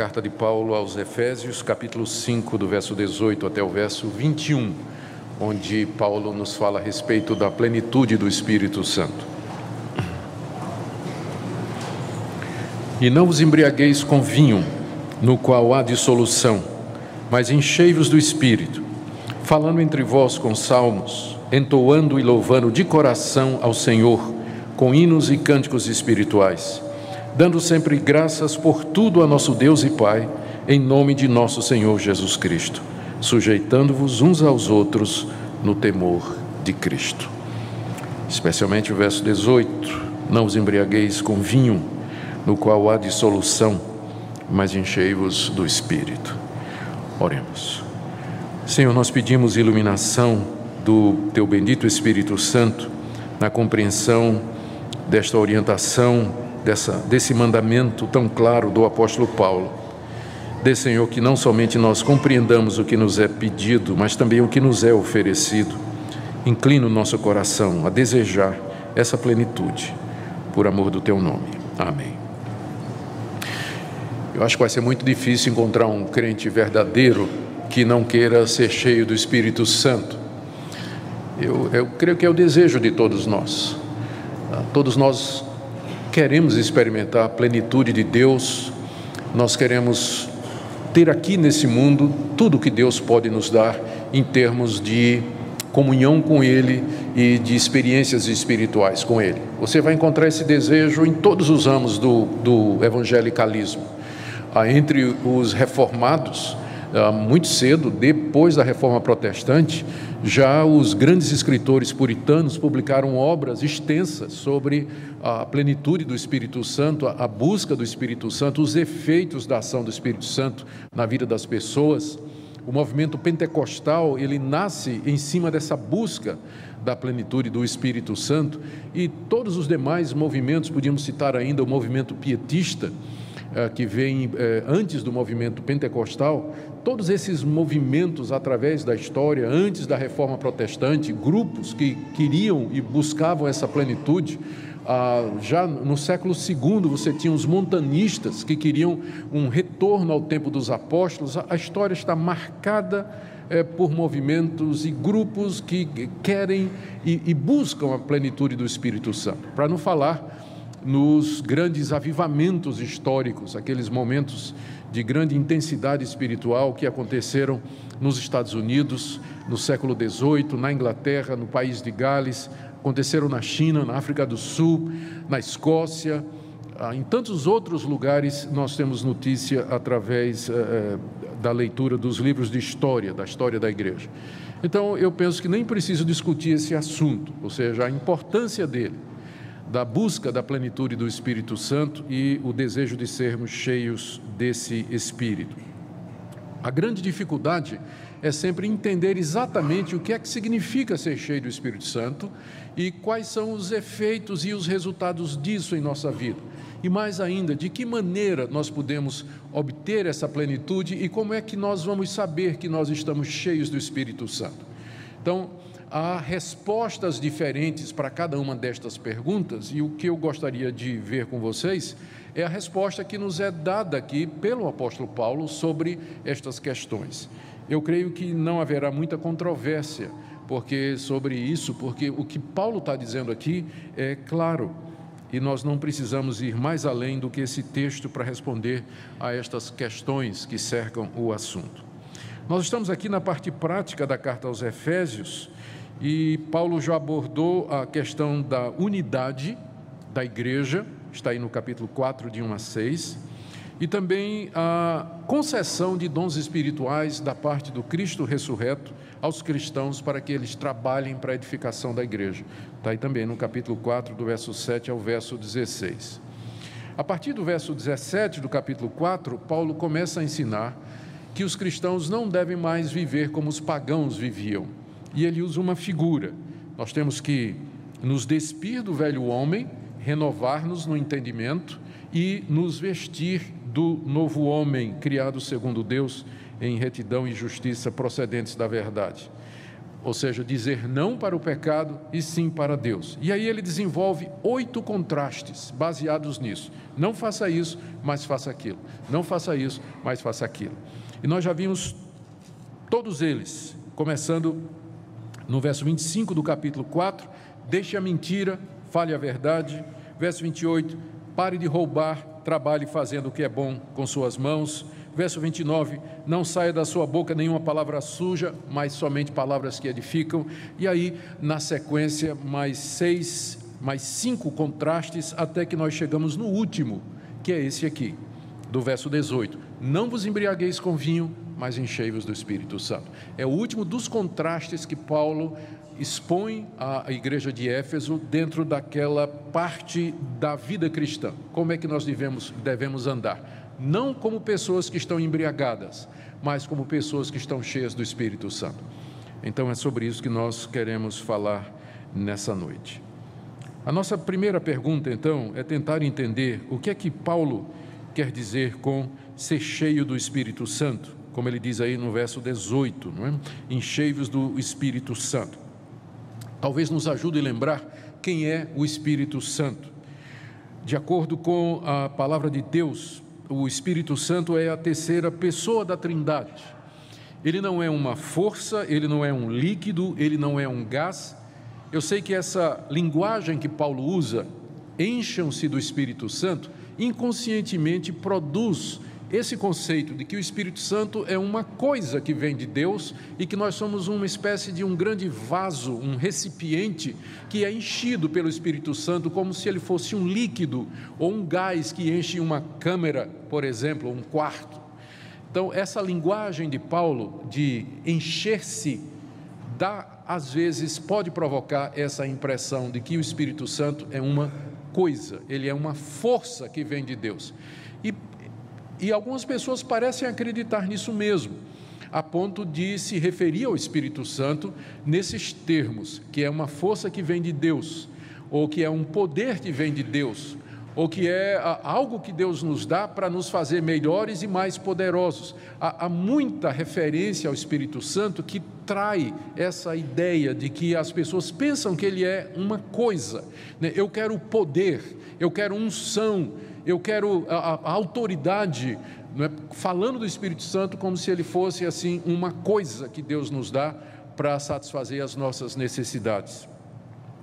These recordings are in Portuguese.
carta de Paulo aos Efésios, capítulo 5, do verso 18 até o verso 21, onde Paulo nos fala a respeito da plenitude do Espírito Santo. E não vos embriagueis com vinho, no qual há dissolução, mas enchei-vos do Espírito, falando entre vós com salmos, entoando e louvando de coração ao Senhor, com hinos e cânticos espirituais dando sempre graças por tudo a nosso Deus e Pai, em nome de nosso Senhor Jesus Cristo, sujeitando-vos uns aos outros no temor de Cristo. Especialmente o verso 18: Não os embriagueis com vinho, no qual há dissolução, mas enchei-vos do Espírito. Oremos. Senhor, nós pedimos iluminação do Teu bendito Espírito Santo na compreensão desta orientação dessa, desse mandamento tão claro do apóstolo Paulo. Dê, Senhor, que não somente nós compreendamos o que nos é pedido, mas também o que nos é oferecido. Inclina o nosso coração a desejar essa plenitude, por amor do Teu nome. Amém. Eu acho que vai ser muito difícil encontrar um crente verdadeiro que não queira ser cheio do Espírito Santo. Eu, eu creio que é o desejo de todos nós. Todos nós queremos experimentar a plenitude de Deus, nós queremos ter aqui nesse mundo tudo que Deus pode nos dar em termos de comunhão com Ele e de experiências espirituais com Ele. Você vai encontrar esse desejo em todos os ramos do, do evangelicalismo. Ah, entre os reformados, muito cedo, depois da reforma protestante, já os grandes escritores puritanos publicaram obras extensas sobre a plenitude do Espírito Santo, a busca do Espírito Santo, os efeitos da ação do Espírito Santo na vida das pessoas. O movimento pentecostal, ele nasce em cima dessa busca da plenitude do Espírito Santo e todos os demais movimentos, podíamos citar ainda o movimento pietista, eh, que vem eh, antes do movimento pentecostal, todos esses movimentos através da história, antes da reforma protestante, grupos que queriam e buscavam essa plenitude, ah, já no século II você tinha os montanistas que queriam um retorno ao tempo dos apóstolos. A história está marcada é, por movimentos e grupos que querem e, e buscam a plenitude do Espírito Santo. Para não falar nos grandes avivamentos históricos, aqueles momentos de grande intensidade espiritual que aconteceram nos Estados Unidos no século XVIII, na Inglaterra, no país de Gales, aconteceram na China, na África do Sul, na Escócia, ah, em tantos outros lugares nós temos notícia através eh, eh, da leitura dos livros de história, da história da igreja. Então eu penso que nem preciso discutir esse assunto, ou seja, a importância dele da busca da plenitude do Espírito Santo e o desejo de sermos cheios desse Espírito. A grande dificuldade é sempre entender exatamente o que é que significa ser cheio do Espírito Santo e quais são os efeitos e os resultados disso em nossa vida. E mais ainda, de que maneira nós podemos obter essa plenitude e como é que nós vamos saber que nós estamos cheios do Espírito Santo. Então, há respostas diferentes para cada uma destas perguntas, e o que eu gostaria de ver com vocês é a resposta que nos é dada aqui pelo apóstolo Paulo sobre estas questões. Eu creio que não haverá muita controvérsia porque sobre isso, porque o que Paulo está dizendo aqui é claro e nós não precisamos ir mais além do que esse texto para responder a estas questões que cercam o assunto. Nós estamos aqui na parte prática da carta aos Efésios e Paulo já abordou a questão da unidade da igreja, está aí no capítulo 4, de 1 a 6, e também a concessão de dons espirituais da parte do Cristo ressurreto aos cristãos para que eles trabalhem para a edificação da igreja. Está aí também no capítulo 4, do verso 7 ao verso 16. A partir do verso 17 do capítulo 4, Paulo começa a ensinar que os cristãos não devem mais viver como os pagãos viviam e ele usa uma figura. Nós temos que nos despir do velho homem, renovar-nos no entendimento e nos vestir do novo homem, criado segundo Deus, em retidão e justiça procedentes da verdade. ou seja, dizer não para o pecado e sim para Deus. E aí ele desenvolve oito contrastes baseados nisso. Não faça isso, mas faça aquilo. Não faça isso, mas faça aquilo. E nós já vimos todos eles, começando no verso 25 do capítulo 4, deixe a mentira, fale a verdade. Verso 28, pare de roubar, trabalhe fazendo o que é bom com suas mãos. Verso 29, não saia da sua boca nenhuma palavra suja, mas somente palavras que edificam. E aí, na sequência, mais seis, mais cinco contrastes, até que nós chegamos no último, que é esse aqui, do verso 18. Não vos embriagueis com vinho, mas enchei-vos do Espírito Santo. É o último dos contrastes que Paulo expõe a igreja de Éfeso dentro daquela parte da vida cristã. Como é que nós devemos, devemos andar? não como pessoas que estão embriagadas, mas como pessoas que estão cheias do Espírito Santo. Então é sobre isso que nós queremos falar nessa noite. A nossa primeira pergunta, então, é tentar entender o que é que Paulo quer dizer com ser cheio do Espírito Santo, como ele diz aí no verso 18, não é? Enchei-vos do Espírito Santo. Talvez nos ajude a lembrar quem é o Espírito Santo. De acordo com a palavra de Deus, o Espírito Santo é a terceira pessoa da Trindade. Ele não é uma força, ele não é um líquido, ele não é um gás. Eu sei que essa linguagem que Paulo usa, encham-se do Espírito Santo, inconscientemente produz esse conceito de que o Espírito Santo é uma coisa que vem de Deus e que nós somos uma espécie de um grande vaso, um recipiente que é enchido pelo Espírito Santo como se ele fosse um líquido ou um gás que enche uma câmara, por exemplo, um quarto. Então, essa linguagem de Paulo de encher-se dá às vezes pode provocar essa impressão de que o Espírito Santo é uma coisa, ele é uma força que vem de Deus. E e algumas pessoas parecem acreditar nisso mesmo, a ponto de se referir ao Espírito Santo nesses termos, que é uma força que vem de Deus, ou que é um poder que vem de Deus, ou que é algo que Deus nos dá para nos fazer melhores e mais poderosos. Há, há, muita referência ao Espírito Santo que trai essa ideia de que as pessoas pensam que ele é uma coisa. Né? Eu quero poder, eu quero unção, eu quero a, a autoridade, é? falando do Espírito Santo como se ele fosse assim uma coisa que Deus nos dá para satisfazer as nossas necessidades.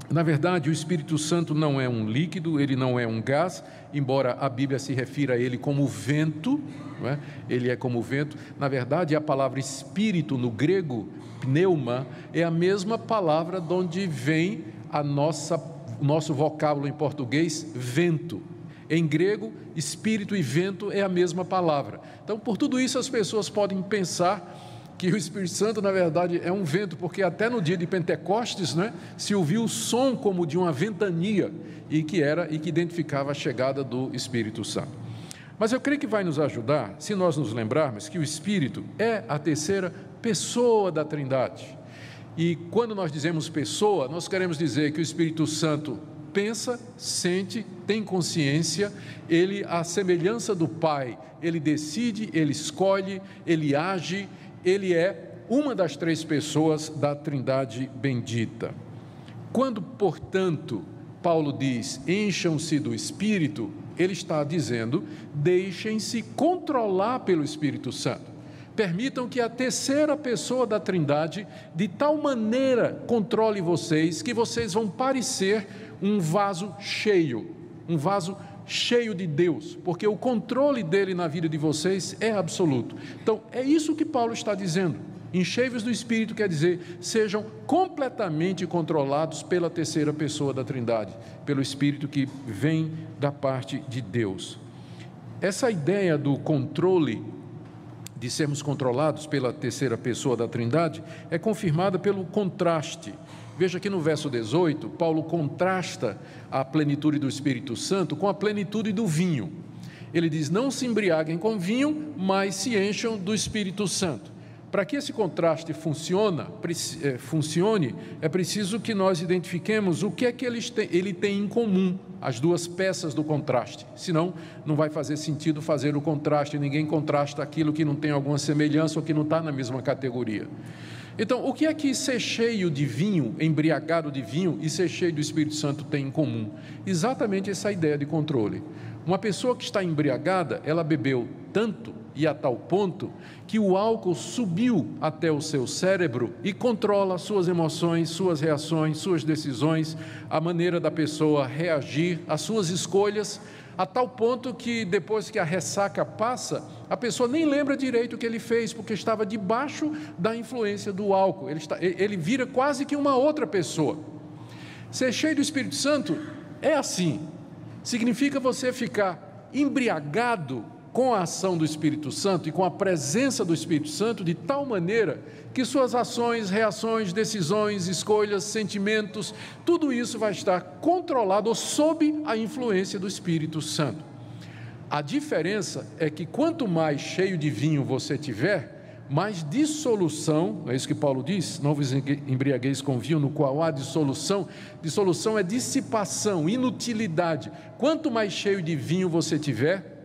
Na verdade, o Espírito Santo não é um líquido, ele não é um gás, embora a Bíblia se refira a ele como vento, é? ele é como vento. Na verdade, a palavra espírito no grego, pneuma, é a mesma palavra de onde vem a nossa, o nosso vocábulo em português, vento. Em grego, espírito e vento é a mesma palavra. Então, por tudo isso, as pessoas podem pensar que o Espírito Santo, na verdade, é um vento, porque até no dia de Pentecostes, né, se ouviu o som como de uma ventania e que era e que identificava a chegada do Espírito Santo. Mas eu creio que vai nos ajudar se nós nos lembrarmos que o Espírito é a terceira pessoa da Trindade. E quando nós dizemos pessoa, nós queremos dizer que o Espírito Santo pensa, sente, tem consciência, ele, a semelhança do Pai, ele decide, ele escolhe, ele age, ele é uma das três pessoas da Trindade bendita. Quando, portanto, Paulo diz: encham-se do Espírito, ele está dizendo: deixem-se controlar pelo Espírito Santo. Permitam que a terceira pessoa da Trindade, de tal maneira, controle vocês, que vocês vão parecer um vaso cheio, um vaso cheio de Deus, porque o controle dele na vida de vocês é absoluto. Então, é isso que Paulo está dizendo. Enchei-vos do Espírito quer dizer, sejam completamente controlados pela terceira pessoa da Trindade, pelo Espírito que vem da parte de Deus. Essa ideia do controle, de sermos controlados pela terceira pessoa da Trindade, é confirmada pelo contraste Veja que no verso 18, Paulo contrasta a plenitude do Espírito Santo com a plenitude do vinho. Ele diz: Não se embriaguem com vinho, mas se encham do Espírito Santo. Para que esse contraste funciona, é, funcione, é preciso que nós identifiquemos o que é que ele tem em comum, as duas peças do contraste. Senão, não vai fazer sentido fazer o contraste, ninguém contrasta aquilo que não tem alguma semelhança ou que não está na mesma categoria. Então, o que é que ser cheio de vinho, embriagado de vinho e ser cheio do Espírito Santo tem em comum? Exatamente essa ideia de controle. Uma pessoa que está embriagada, ela bebeu tanto e a tal ponto que o álcool subiu até o seu cérebro e controla suas emoções, suas reações, suas decisões, a maneira da pessoa reagir, as suas escolhas, a tal ponto que depois que a ressaca passa, a pessoa nem lembra direito o que ele fez, porque estava debaixo da influência do álcool. Ele, está, ele vira quase que uma outra pessoa. Ser cheio do Espírito Santo é assim. Significa você ficar embriagado com a ação do Espírito Santo e com a presença do Espírito Santo de tal maneira que suas ações, reações, decisões, escolhas, sentimentos, tudo isso vai estar controlado ou sob a influência do Espírito Santo. A diferença é que quanto mais cheio de vinho você tiver, mais dissolução, é isso que Paulo diz, não vos embriagueis com vinho no qual há dissolução. Dissolução é dissipação, inutilidade. Quanto mais cheio de vinho você tiver,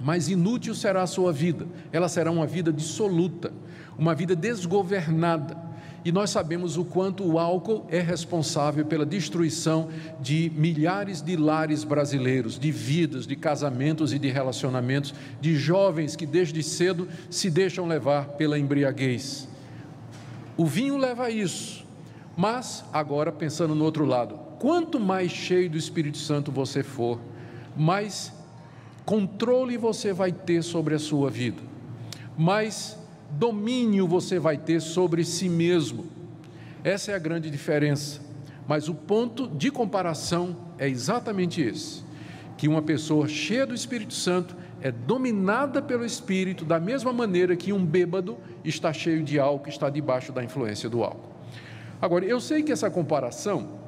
mais inútil será a sua vida. Ela será uma vida dissoluta, uma vida desgovernada. E nós sabemos o quanto o álcool é responsável pela destruição de milhares de lares brasileiros, de vidas, de casamentos e de relacionamentos, de jovens que desde cedo se deixam levar pela embriaguez. O vinho leva a isso. Mas, agora pensando no outro lado, quanto mais cheio do Espírito Santo você for, mais controle você vai ter sobre a sua vida, mais domínio você vai ter sobre si mesmo. Essa é a grande diferença. Mas o ponto de comparação é exatamente esse: que uma pessoa cheia do Espírito Santo é dominada pelo Espírito da mesma maneira que um bêbado está cheio de álcool, está debaixo da influência do álcool. Agora, eu sei que essa comparação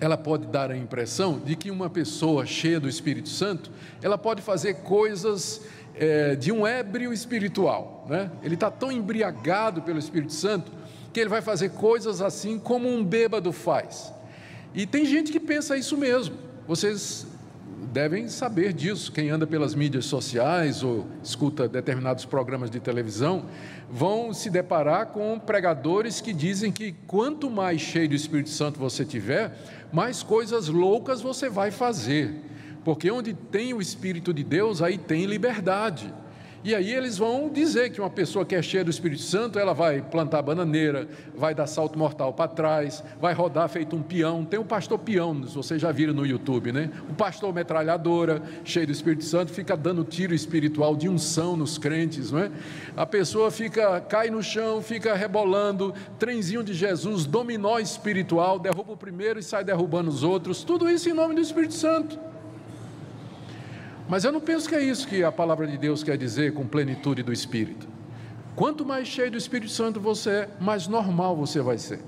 ela pode dar a impressão de que uma pessoa cheia do Espírito Santo, ela pode fazer coisas é, de um ébrio espiritual, né? Ele está tão embriagado pelo Espírito Santo que ele vai fazer coisas assim como um bêbado faz. E tem gente que pensa isso mesmo. Vocês devem saber disso. Quem anda pelas mídias sociais ou escuta determinados programas de televisão vão se deparar com pregadores que dizem que quanto mais cheio do Espírito Santo você tiver, mais coisas loucas você vai fazer. Porque onde tem o Espírito de Deus, aí tem liberdade. E aí eles vão dizer que uma pessoa que é cheia do Espírito Santo, ela vai plantar bananeira, vai dar salto mortal para trás, vai rodar feito um peão. Tem o pastor peão, vocês já viram no YouTube, né? O pastor metralhadora, cheio do Espírito Santo, fica dando tiro espiritual de unção nos crentes, não é? A pessoa fica, cai no chão, fica rebolando, trenzinho de Jesus, dominó espiritual, derruba o primeiro e sai derrubando os outros. Tudo isso em nome do Espírito Santo. Mas eu não penso que é isso que a palavra de Deus quer dizer com plenitude do Espírito. Quanto mais cheio do Espírito Santo você é, mais normal você vai ser.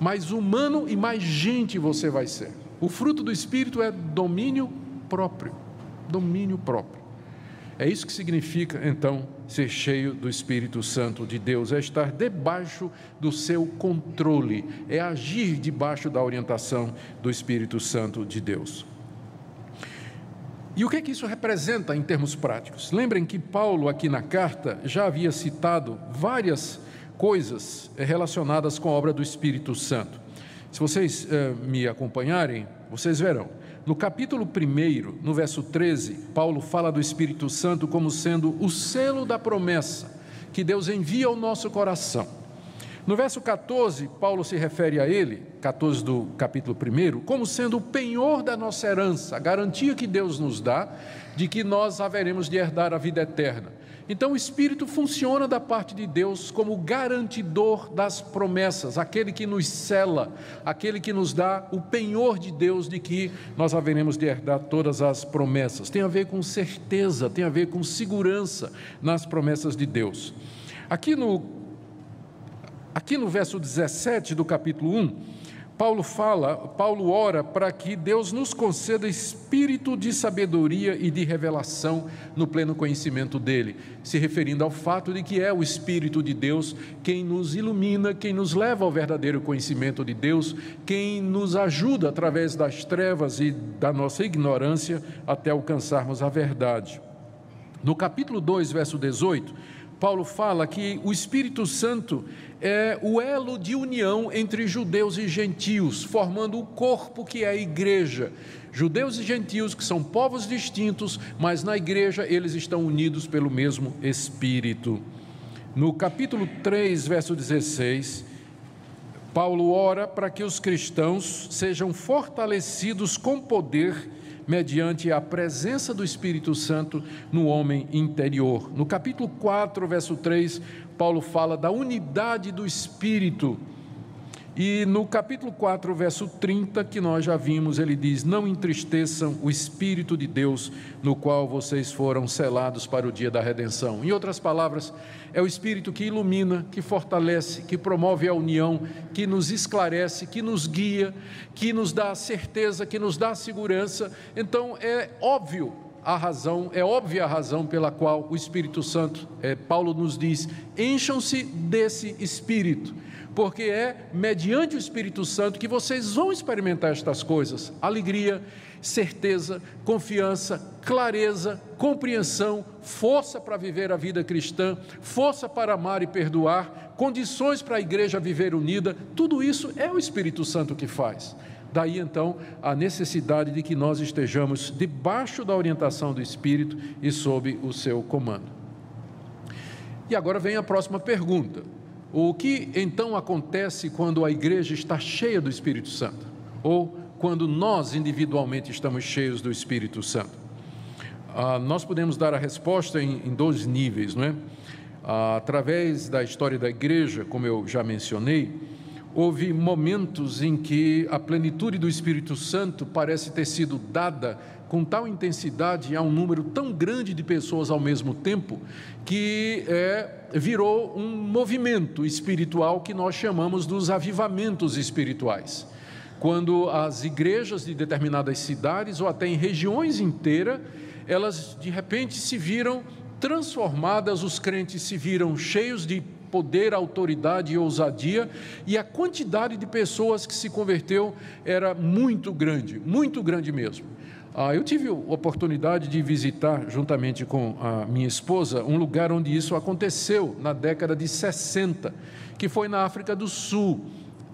Mais humano e mais gente você vai ser. O fruto do Espírito é domínio próprio. Domínio próprio. É isso que significa, então, ser cheio do Espírito Santo de Deus, é estar debaixo do seu controle, é agir debaixo da orientação do Espírito Santo de Deus. E o que, é que isso representa em termos práticos? Lembrem que Paulo, aqui na carta, já havia citado várias coisas relacionadas com a obra do Espírito Santo. Se vocês eh, me acompanharem, vocês verão. No capítulo 1, no verso 13, Paulo fala do Espírito Santo como sendo o selo da promessa que Deus envia ao nosso coração. No verso 14, Paulo se refere a ele, 14 do capítulo 1, como sendo o penhor da nossa herança, a garantia que Deus nos dá de que nós haveremos de herdar a vida eterna. Então o Espírito funciona da parte de Deus como garantidor das promessas, aquele que nos cela, aquele que nos dá o penhor de Deus de que nós haveremos de herdar todas as promessas. Tem a ver com certeza, tem a ver com segurança nas promessas de Deus. Aqui no Aqui no verso 17 do capítulo 1, Paulo fala, Paulo ora para que Deus nos conceda espírito de sabedoria e de revelação no pleno conhecimento dele, se referindo ao fato de que é o espírito de Deus quem nos ilumina, quem nos leva ao verdadeiro conhecimento de Deus, quem nos ajuda através das trevas e da nossa ignorância até alcançarmos a verdade. No capítulo 2, verso 18, Paulo fala que o Espírito Santo é o elo de união entre judeus e gentios, formando o corpo que é a igreja. Judeus e gentios, que são povos distintos, mas na igreja eles estão unidos pelo mesmo Espírito. No capítulo 3, verso 16, Paulo ora para que os cristãos sejam fortalecidos com poder mediante a presença do Espírito Santo no homem interior. No capítulo 4, verso 3, Paulo fala da unidade do Espírito e no capítulo 4, verso 30, que nós já vimos, ele diz: Não entristeçam o Espírito de Deus, no qual vocês foram selados para o dia da redenção. Em outras palavras, é o Espírito que ilumina, que fortalece, que promove a união, que nos esclarece, que nos guia, que nos dá certeza, que nos dá segurança. Então, é óbvio a razão, é óbvia a razão pela qual o Espírito Santo, é, Paulo nos diz: encham-se desse Espírito porque é mediante o Espírito Santo que vocês vão experimentar estas coisas: alegria, certeza, confiança, clareza, compreensão, força para viver a vida cristã, força para amar e perdoar, condições para a igreja viver unida. Tudo isso é o Espírito Santo que faz. Daí então a necessidade de que nós estejamos debaixo da orientação do Espírito e sob o seu comando. E agora vem a próxima pergunta. O que então acontece quando a igreja está cheia do Espírito Santo? Ou quando nós individualmente estamos cheios do Espírito Santo? Ah, nós podemos dar a resposta em, em dois níveis, não é? Ah, através da história da igreja, como eu já mencionei, houve momentos em que a plenitude do Espírito Santo parece ter sido dada com tal intensidade a um número tão grande de pessoas ao mesmo tempo que é, virou um movimento espiritual que nós chamamos dos avivamentos espirituais. Quando as igrejas de determinadas cidades ou até em regiões inteiras, elas de repente se viram transformadas, os crentes se viram cheios de poder, autoridade e ousadia, e a quantidade de pessoas que se converteu era muito grande, muito grande mesmo. Ah, eu tive a oportunidade de visitar, juntamente com a minha esposa, um lugar onde isso aconteceu na década de 60, que foi na África do Sul,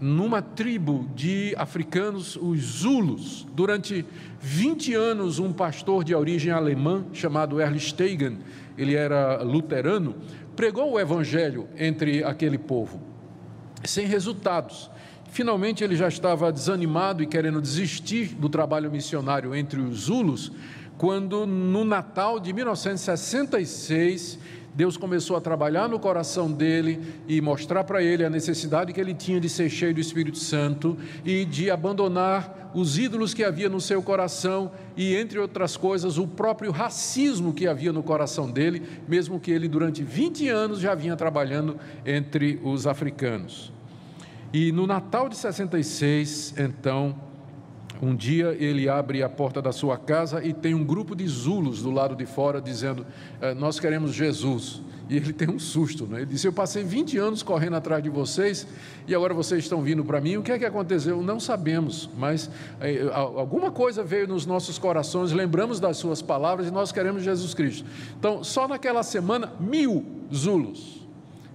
numa tribo de africanos, os Zulus. Durante 20 anos, um pastor de origem alemã, chamado Erlich Stegen, ele era luterano, pregou o evangelho entre aquele povo, sem resultados. Finalmente ele já estava desanimado e querendo desistir do trabalho missionário entre os Zulus, quando no Natal de 1966 Deus começou a trabalhar no coração dele e mostrar para ele a necessidade que ele tinha de ser cheio do Espírito Santo e de abandonar os ídolos que havia no seu coração e, entre outras coisas, o próprio racismo que havia no coração dele, mesmo que ele durante 20 anos já vinha trabalhando entre os africanos. E no Natal de 66, então, um dia ele abre a porta da sua casa e tem um grupo de zulos do lado de fora dizendo: eh, Nós queremos Jesus. E ele tem um susto, né? Ele disse: Eu passei 20 anos correndo atrás de vocês e agora vocês estão vindo para mim. O que é que aconteceu? Não sabemos, mas eh, alguma coisa veio nos nossos corações, lembramos das suas palavras e nós queremos Jesus Cristo. Então, só naquela semana, mil zulos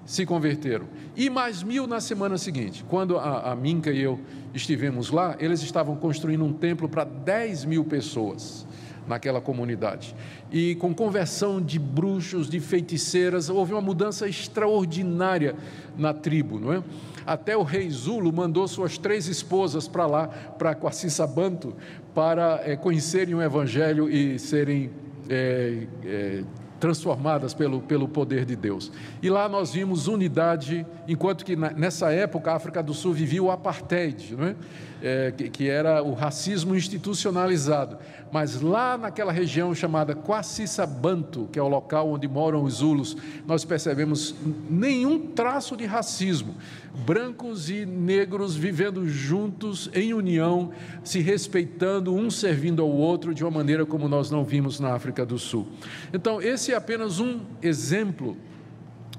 se converteram. E mais mil na semana seguinte. Quando a, a Minca e eu estivemos lá, eles estavam construindo um templo para 10 mil pessoas naquela comunidade. E com conversão de bruxos, de feiticeiras, houve uma mudança extraordinária na tribo, não é? Até o rei Zulo mandou suas três esposas para lá, para Quacissabanto, para é, conhecerem o evangelho e serem é, é, transformadas pelo, pelo poder de Deus. E lá nós vimos unidade, enquanto que nessa época a África do Sul vivia o apartheid, não é? É, que, que, era o racismo institucionalizado. Mas lá naquela região chamada Quacissabanto, que é o local onde moram os Zulus, nós percebemos nenhum traço de racismo. Brancos e negros vivendo juntos em união, se respeitando, um servindo ao outro de uma maneira como nós não vimos na África do Sul. Então, esse é apenas um exemplo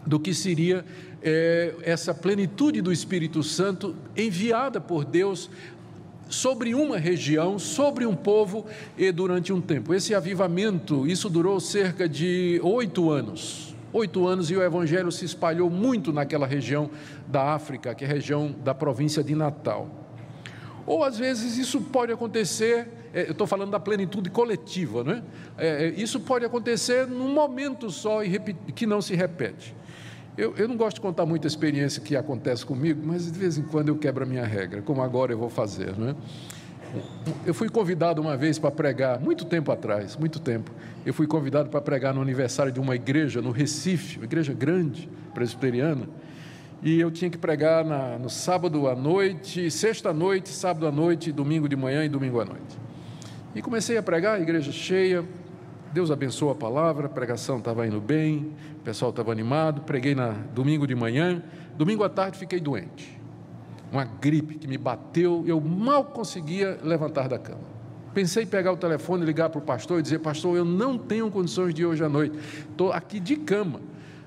do que seria é, essa plenitude do Espírito Santo enviada por Deus sobre uma região, sobre um povo e durante um tempo. Esse avivamento, isso durou cerca de oito anos, oito anos e o evangelho se espalhou muito naquela região da África, que é a região da província de Natal. Ou às vezes isso pode acontecer, é, eu estou falando da plenitude coletiva, né? É, isso pode acontecer num momento só e que não se repete. Eu, eu não gosto de contar muita experiência que acontece comigo, mas de vez em quando eu quebro a minha regra, como agora eu vou fazer, não é? Eu fui convidado uma vez para pregar, muito tempo atrás, muito tempo. Eu fui convidado para pregar no aniversário de uma igreja no Recife, uma igreja grande, presbiteriana. E eu tinha que pregar na, no sábado à noite, sexta noite, sábado à noite, domingo de manhã e domingo à noite. E comecei a pregar, igreja cheia. Deus abençoou a palavra, a pregação estava indo bem, o pessoal estava animado. Preguei na domingo de manhã, domingo à tarde fiquei doente uma gripe que me bateu, eu mal conseguia levantar da cama. Pensei em pegar o telefone, ligar para o pastor e dizer: Pastor, eu não tenho condições de ir hoje à noite, estou aqui de cama.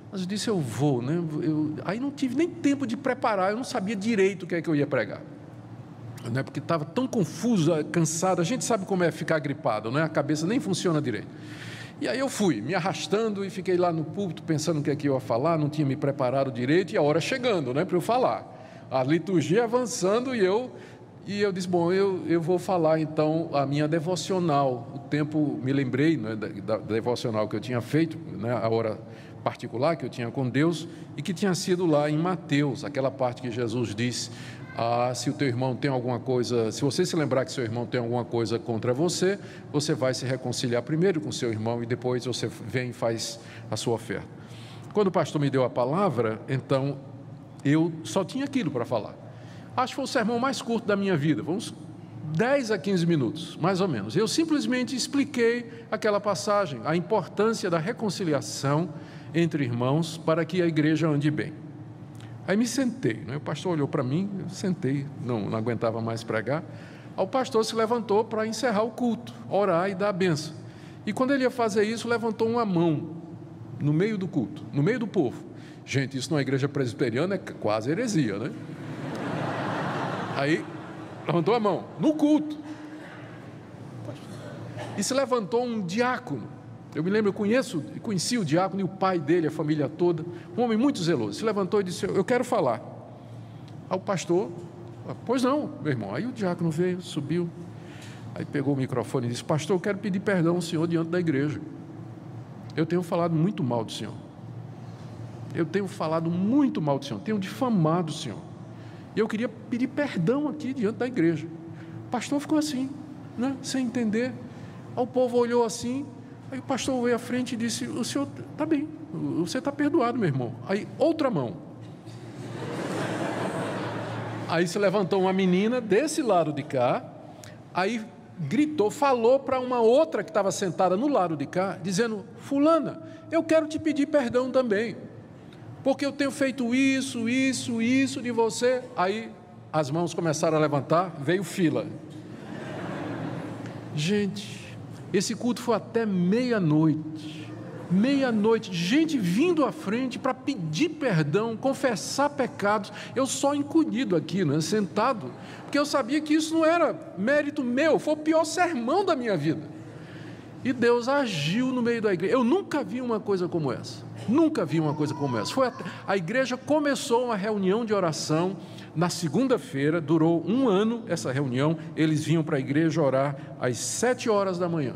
Mas eu disse: Eu vou, né? Eu, aí não tive nem tempo de preparar, eu não sabia direito o que é que eu ia pregar. Né? Porque estava tão confusa, cansada. A gente sabe como é ficar gripado, né? a cabeça nem funciona direito. E aí eu fui, me arrastando e fiquei lá no púlpito pensando o que é que eu ia falar, não tinha me preparado direito e a hora chegando né, para eu falar a liturgia avançando e eu e eu disse, bom, eu, eu vou falar então a minha devocional. O tempo, me lembrei né, da, da, devocional que eu tinha feito, né, a hora particular que eu tinha com Deus, e que tinha sido lá em Mateus, aquela parte que Jesus diz: ah, se o teu irmão tem alguma coisa, se você se lembrar que seu irmão tem alguma coisa contra você, você vai se reconciliar primeiro com seu irmão e depois você vem e faz a sua oferta. Quando o pastor me deu a palavra, então eu só tinha aquilo para falar. Acho que foi o sermão mais curto da minha vida, uns 10 a 15 minutos, mais ou menos. Eu simplesmente expliquei aquela passagem, a importância da reconciliação entre irmãos para que a igreja ande bem. Aí me sentei, né? o pastor olhou para mim, eu sentei, não, não aguentava mais pregar. O pastor se levantou para encerrar o culto, orar e dar a benção. E quando ele ia fazer isso, levantou uma mão no meio do culto, no meio do povo. Gente, isso numa igreja presbiteriana é quase heresia, né? Aí levantou a mão, no culto. E se levantou um diácono. Eu me lembro, eu conheço, conheci o diácono e o pai dele, a família toda, um homem muito zeloso. Se levantou e disse: Eu quero falar. Ao pastor, ah, pois não, meu irmão. Aí o diácono veio, subiu, aí pegou o microfone e disse: Pastor, eu quero pedir perdão ao senhor diante da igreja. Eu tenho falado muito mal do senhor. Eu tenho falado muito mal do Senhor, tenho difamado o Senhor. E eu queria pedir perdão aqui diante da igreja. O pastor ficou assim, né, sem entender. O povo olhou assim, aí o pastor veio à frente e disse: O senhor está bem, você está perdoado, meu irmão. Aí outra mão. Aí se levantou uma menina desse lado de cá, aí gritou, falou para uma outra que estava sentada no lado de cá, dizendo: Fulana, eu quero te pedir perdão também porque eu tenho feito isso, isso, isso de você. Aí as mãos começaram a levantar, veio fila. Gente, esse culto foi até meia-noite. Meia-noite, gente vindo à frente para pedir perdão, confessar pecados. Eu só encolhido aqui, né, sentado, porque eu sabia que isso não era mérito meu, foi o pior sermão da minha vida. E Deus agiu no meio da igreja. Eu nunca vi uma coisa como essa. Nunca vi uma coisa como essa. Foi a, a igreja começou uma reunião de oração na segunda-feira, durou um ano essa reunião. Eles vinham para a igreja orar às sete horas da manhã.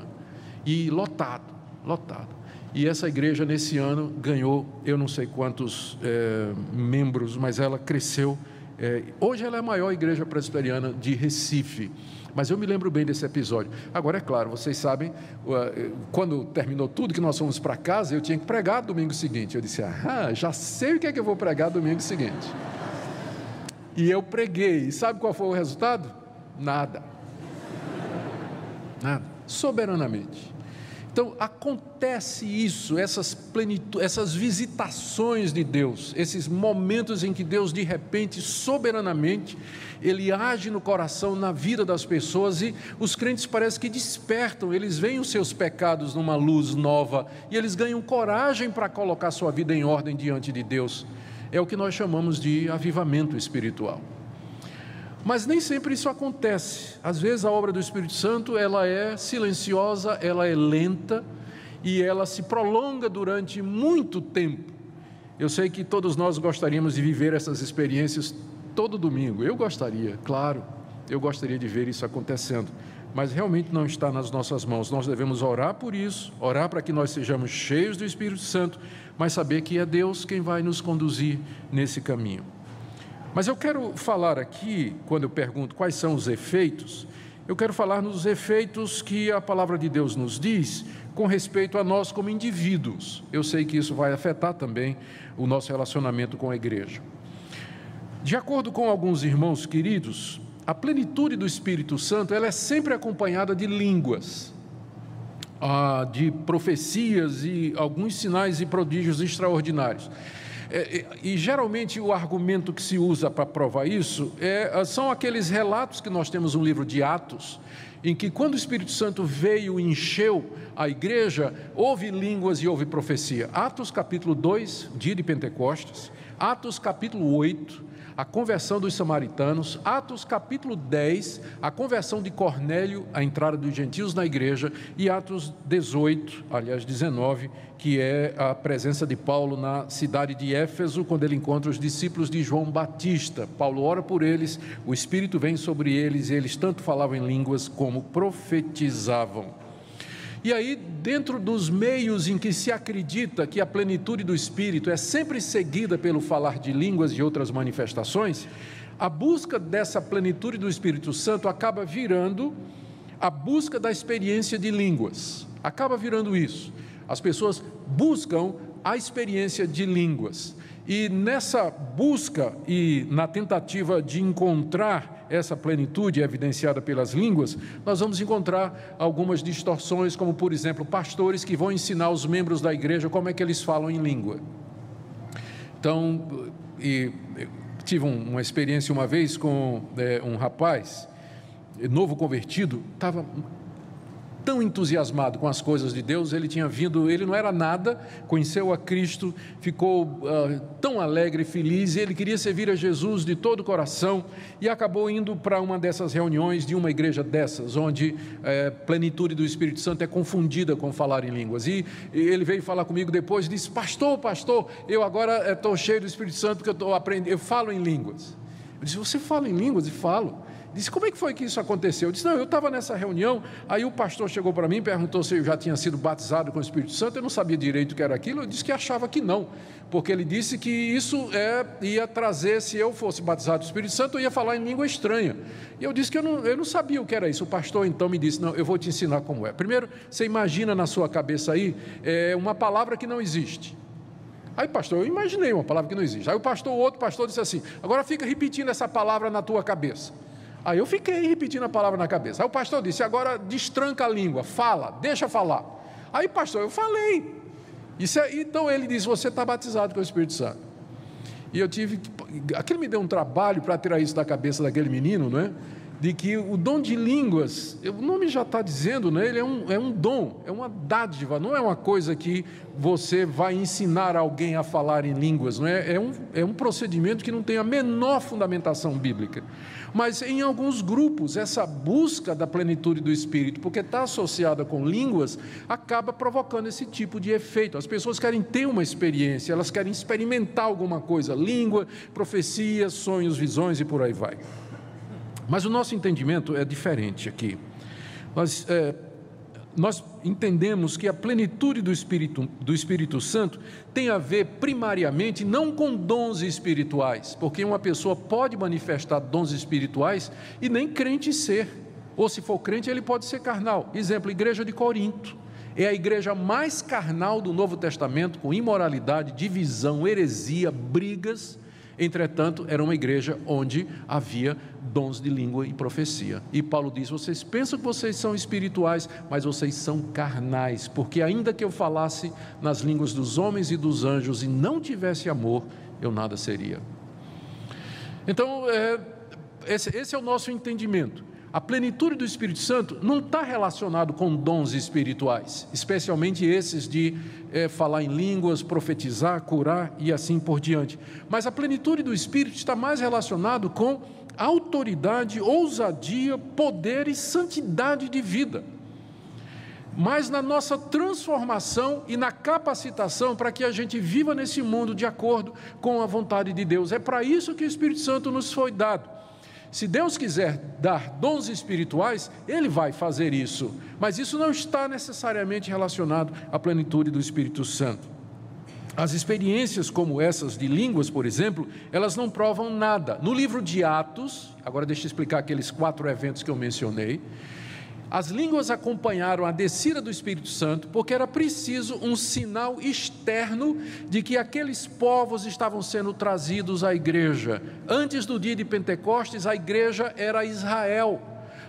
E lotado, lotado. E essa igreja, nesse ano, ganhou, eu não sei quantos é, membros, mas ela cresceu. É, hoje ela é a maior igreja presbiteriana de Recife. Mas eu me lembro bem desse episódio. Agora, é claro, vocês sabem, quando terminou tudo, que nós fomos para casa, eu tinha que pregar domingo seguinte. Eu disse, ah, já sei o que é que eu vou pregar domingo seguinte. E eu preguei. E sabe qual foi o resultado? Nada. Nada. Soberanamente. Então acontece isso, essas, plenitu essas visitações de Deus, esses momentos em que Deus de repente, soberanamente, ele age no coração, na vida das pessoas e os crentes parece que despertam, eles veem os seus pecados numa luz nova e eles ganham coragem para colocar sua vida em ordem diante de Deus. É o que nós chamamos de avivamento espiritual. Mas nem sempre isso acontece. Às vezes a obra do Espírito Santo ela é silenciosa, ela é lenta e ela se prolonga durante muito tempo. Eu sei que todos nós gostaríamos de viver essas experiências todo domingo. Eu gostaria, claro, eu gostaria de ver isso acontecendo, mas realmente não está nas nossas mãos. Nós devemos orar por isso, orar para que nós sejamos cheios do Espírito Santo, mas saber que é Deus quem vai nos conduzir nesse caminho. Mas eu quero falar aqui, quando eu pergunto quais são os efeitos, eu quero falar nos efeitos que a palavra de Deus nos diz com respeito a nós como indivíduos. Eu sei que isso vai afetar também o nosso relacionamento com a igreja. De acordo com alguns irmãos queridos, a plenitude do Espírito Santo ela é sempre acompanhada de línguas, ah, de profecias e alguns sinais e prodígios extraordinários. É, é, e geralmente o argumento que se usa para provar isso é, são aqueles relatos que nós temos no livro de Atos, em que quando o Espírito Santo veio e encheu a igreja, houve línguas e houve profecia. Atos capítulo 2, dia de Pentecostes, Atos capítulo 8, a conversão dos samaritanos, Atos capítulo 10, a conversão de Cornélio, a entrada dos gentios na igreja, e Atos 18, aliás 19, que é a presença de Paulo na cidade de Éfeso, quando ele encontra os discípulos de João Batista. Paulo ora por eles, o Espírito vem sobre eles, e eles tanto falavam em línguas como profetizavam. E aí, dentro dos meios em que se acredita que a plenitude do Espírito é sempre seguida pelo falar de línguas e outras manifestações, a busca dessa plenitude do Espírito Santo acaba virando a busca da experiência de línguas. Acaba virando isso. As pessoas buscam a experiência de línguas. E nessa busca e na tentativa de encontrar essa plenitude evidenciada pelas línguas, nós vamos encontrar algumas distorções, como por exemplo, pastores que vão ensinar os membros da igreja como é que eles falam em língua. Então, e, tive uma experiência uma vez com é, um rapaz, novo convertido, estava tão entusiasmado com as coisas de Deus, ele tinha vindo, ele não era nada, conheceu a Cristo, ficou uh, tão alegre feliz, e ele queria servir a Jesus de todo o coração, e acabou indo para uma dessas reuniões de uma igreja dessas, onde eh, plenitude do Espírito Santo é confundida com falar em línguas. E, e ele veio falar comigo depois e disse: Pastor, pastor, eu agora estou cheio do Espírito Santo porque eu estou aprendendo, eu falo em línguas. Eu disse: Você fala em línguas? E falo. Disse, como é que foi que isso aconteceu? Eu disse, não, eu estava nessa reunião, aí o pastor chegou para mim e perguntou se eu já tinha sido batizado com o Espírito Santo, eu não sabia direito o que era aquilo, eu disse que achava que não, porque ele disse que isso é, ia trazer, se eu fosse batizado com o Espírito Santo, eu ia falar em língua estranha. E eu disse que eu não, eu não sabia o que era isso. O pastor então me disse, não, eu vou te ensinar como é. Primeiro, você imagina na sua cabeça aí é, uma palavra que não existe. Aí, pastor, eu imaginei uma palavra que não existe. Aí o pastor, o outro pastor disse assim: agora fica repetindo essa palavra na tua cabeça. Aí eu fiquei repetindo a palavra na cabeça. Aí o pastor disse: agora destranca a língua, fala, deixa falar. Aí, pastor, eu falei. Isso é, então ele disse: você está batizado com o Espírito Santo. E eu tive. Aquilo me deu um trabalho para tirar isso da cabeça daquele menino, não é? de que o dom de línguas, o nome já está dizendo, né? ele é um, é um dom, é uma dádiva, não é uma coisa que você vai ensinar alguém a falar em línguas, não é? É, um, é um procedimento que não tem a menor fundamentação bíblica. Mas em alguns grupos, essa busca da plenitude do Espírito, porque está associada com línguas, acaba provocando esse tipo de efeito. As pessoas querem ter uma experiência, elas querem experimentar alguma coisa, língua, profecia, sonhos, visões e por aí vai. Mas o nosso entendimento é diferente aqui. Nós, é, nós entendemos que a plenitude do Espírito, do Espírito Santo tem a ver primariamente não com dons espirituais, porque uma pessoa pode manifestar dons espirituais e nem crente ser. Ou se for crente, ele pode ser carnal. Exemplo, igreja de Corinto. É a igreja mais carnal do Novo Testamento, com imoralidade, divisão, heresia, brigas Entretanto, era uma igreja onde havia dons de língua e profecia. E Paulo diz: Vocês pensam que vocês são espirituais, mas vocês são carnais, porque ainda que eu falasse nas línguas dos homens e dos anjos e não tivesse amor, eu nada seria. Então, é, esse, esse é o nosso entendimento. A plenitude do Espírito Santo não está relacionado com dons espirituais, especialmente esses de é, falar em línguas, profetizar, curar e assim por diante. Mas a plenitude do Espírito está mais relacionado com autoridade, ousadia, poder e santidade de vida. mas na nossa transformação e na capacitação para que a gente viva nesse mundo de acordo com a vontade de Deus. É para isso que o Espírito Santo nos foi dado. Se Deus quiser dar dons espirituais, Ele vai fazer isso, mas isso não está necessariamente relacionado à plenitude do Espírito Santo. As experiências como essas de línguas, por exemplo, elas não provam nada. No livro de Atos, agora deixa eu explicar aqueles quatro eventos que eu mencionei. As línguas acompanharam a descida do Espírito Santo porque era preciso um sinal externo de que aqueles povos estavam sendo trazidos à igreja. Antes do dia de Pentecostes, a igreja era Israel,